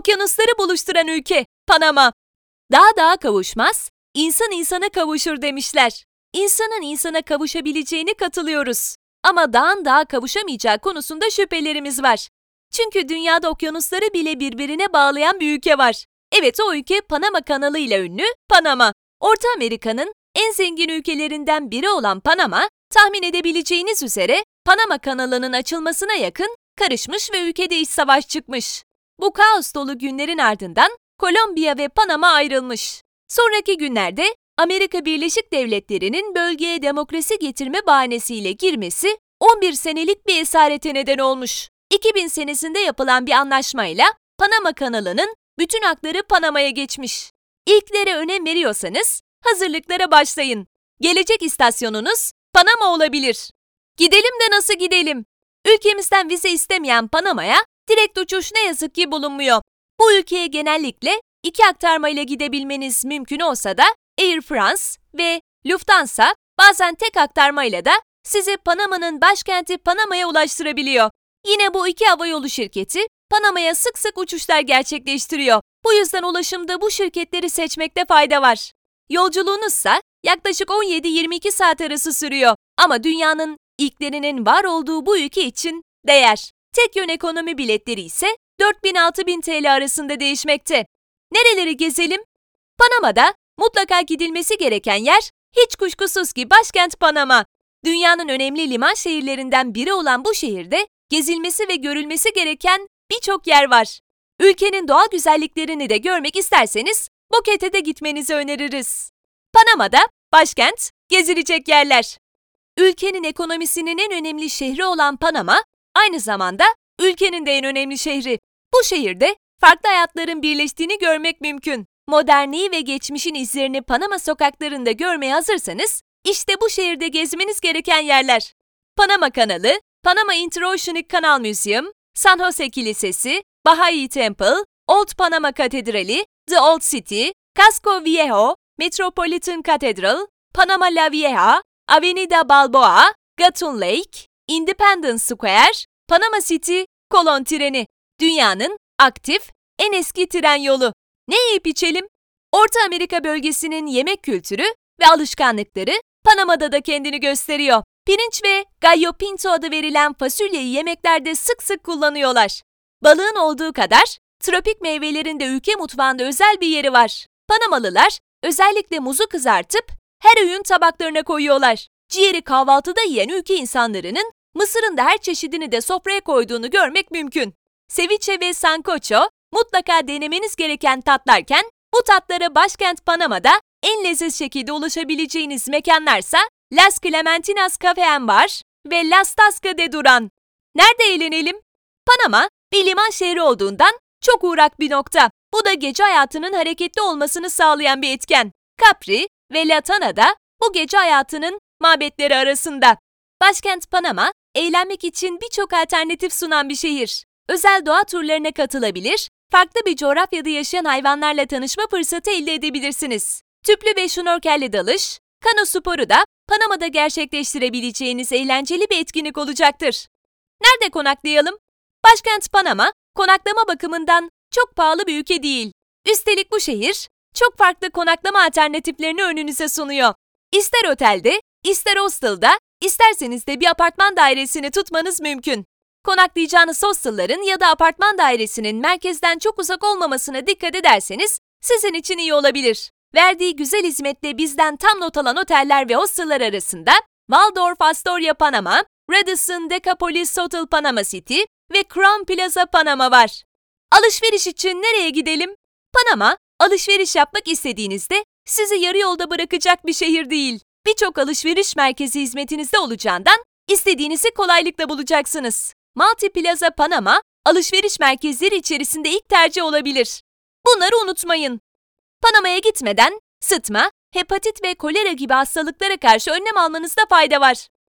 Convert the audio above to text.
okyanusları buluşturan ülke, Panama. Dağ dağa kavuşmaz, insan insana kavuşur demişler. İnsanın insana kavuşabileceğine katılıyoruz. Ama dağın dağa kavuşamayacağı konusunda şüphelerimiz var. Çünkü dünyada okyanusları bile birbirine bağlayan bir ülke var. Evet o ülke Panama kanalı ile ünlü Panama. Orta Amerika'nın en zengin ülkelerinden biri olan Panama, tahmin edebileceğiniz üzere Panama kanalının açılmasına yakın karışmış ve ülkede iç savaş çıkmış. Bu kaos dolu günlerin ardından Kolombiya ve Panama ayrılmış. Sonraki günlerde Amerika Birleşik Devletleri'nin bölgeye demokrasi getirme bahanesiyle girmesi 11 senelik bir esarete neden olmuş. 2000 senesinde yapılan bir anlaşmayla Panama kanalının bütün hakları Panama'ya geçmiş. İlklere önem veriyorsanız hazırlıklara başlayın. Gelecek istasyonunuz Panama olabilir. Gidelim de nasıl gidelim? Ülkemizden vize istemeyen Panama'ya direkt uçuş ne yazık ki bulunmuyor. Bu ülkeye genellikle iki aktarma ile gidebilmeniz mümkün olsa da Air France ve Lufthansa bazen tek aktarma ile de sizi Panama'nın başkenti Panama'ya ulaştırabiliyor. Yine bu iki havayolu şirketi Panama'ya sık sık uçuşlar gerçekleştiriyor. Bu yüzden ulaşımda bu şirketleri seçmekte fayda var. Yolculuğunuzsa yaklaşık 17-22 saat arası sürüyor ama dünyanın ilklerinin var olduğu bu ülke için değer. Tek yön ekonomi biletleri ise 4000-6000 TL arasında değişmekte. Nereleri gezelim? Panama'da mutlaka gidilmesi gereken yer hiç kuşkusuz ki başkent Panama. Dünyanın önemli liman şehirlerinden biri olan bu şehirde gezilmesi ve görülmesi gereken birçok yer var. Ülkenin doğal güzelliklerini de görmek isterseniz Buket'e de gitmenizi öneririz. Panama'da başkent, gezilecek yerler. Ülkenin ekonomisinin en önemli şehri olan Panama, aynı zamanda ülkenin de en önemli şehri. Bu şehirde farklı hayatların birleştiğini görmek mümkün. Modernliği ve geçmişin izlerini Panama sokaklarında görmeye hazırsanız, işte bu şehirde gezmeniz gereken yerler. Panama Kanalı, Panama Interoceanic Canal Museum, San Jose Kilisesi, Baha'i Temple, Old Panama Katedrali, The Old City, Casco Viejo, Metropolitan Cathedral, Panama La Vieja, Avenida Balboa, Gatun Lake, Independence Square, Panama City, kolon treni. Dünyanın aktif, en eski tren yolu. Ne yiyip içelim? Orta Amerika bölgesinin yemek kültürü ve alışkanlıkları Panama'da da kendini gösteriyor. Pirinç ve gallo pinto adı verilen fasulyeyi yemeklerde sık sık kullanıyorlar. Balığın olduğu kadar tropik meyvelerin de ülke mutfağında özel bir yeri var. Panamalılar özellikle muzu kızartıp her öğün tabaklarına koyuyorlar. Ciğeri kahvaltıda yiyen ülke insanlarının Mısır'ın da her çeşidini de sofraya koyduğunu görmek mümkün. Ceviche ve sancocho mutlaka denemeniz gereken tatlarken bu tatlara başkent Panama'da en leziz şekilde ulaşabileceğiniz mekanlarsa Las Clementinas Cafe and Bar ve Las Tasca de Duran. Nerede eğlenelim? Panama bir liman şehri olduğundan çok uğrak bir nokta. Bu da gece hayatının hareketli olmasını sağlayan bir etken. Capri ve Latana da bu gece hayatının mabetleri arasında. Başkent Panama, eğlenmek için birçok alternatif sunan bir şehir. Özel doğa turlarına katılabilir, farklı bir coğrafyada yaşayan hayvanlarla tanışma fırsatı elde edebilirsiniz. Tüplü ve şnorkelli dalış, kano sporu da Panama'da gerçekleştirebileceğiniz eğlenceli bir etkinlik olacaktır. Nerede konaklayalım? Başkent Panama, konaklama bakımından çok pahalı bir ülke değil. Üstelik bu şehir, çok farklı konaklama alternatiflerini önünüze sunuyor. İster otelde, ister hostelda, isterseniz de bir apartman dairesini tutmanız mümkün. Konaklayacağınız hostelların ya da apartman dairesinin merkezden çok uzak olmamasına dikkat ederseniz sizin için iyi olabilir. Verdiği güzel hizmetle bizden tam not alan oteller ve hosteller arasında Waldorf Astoria Panama, Radisson Decapolis Hotel Panama City ve Crown Plaza Panama var. Alışveriş için nereye gidelim? Panama, alışveriş yapmak istediğinizde sizi yarı yolda bırakacak bir şehir değil. Birçok alışveriş merkezi hizmetinizde olacağından istediğinizi kolaylıkla bulacaksınız. Multi Plaza Panama, alışveriş merkezleri içerisinde ilk tercih olabilir. Bunları unutmayın. Panama'ya gitmeden sıtma, hepatit ve kolera gibi hastalıklara karşı önlem almanızda fayda var.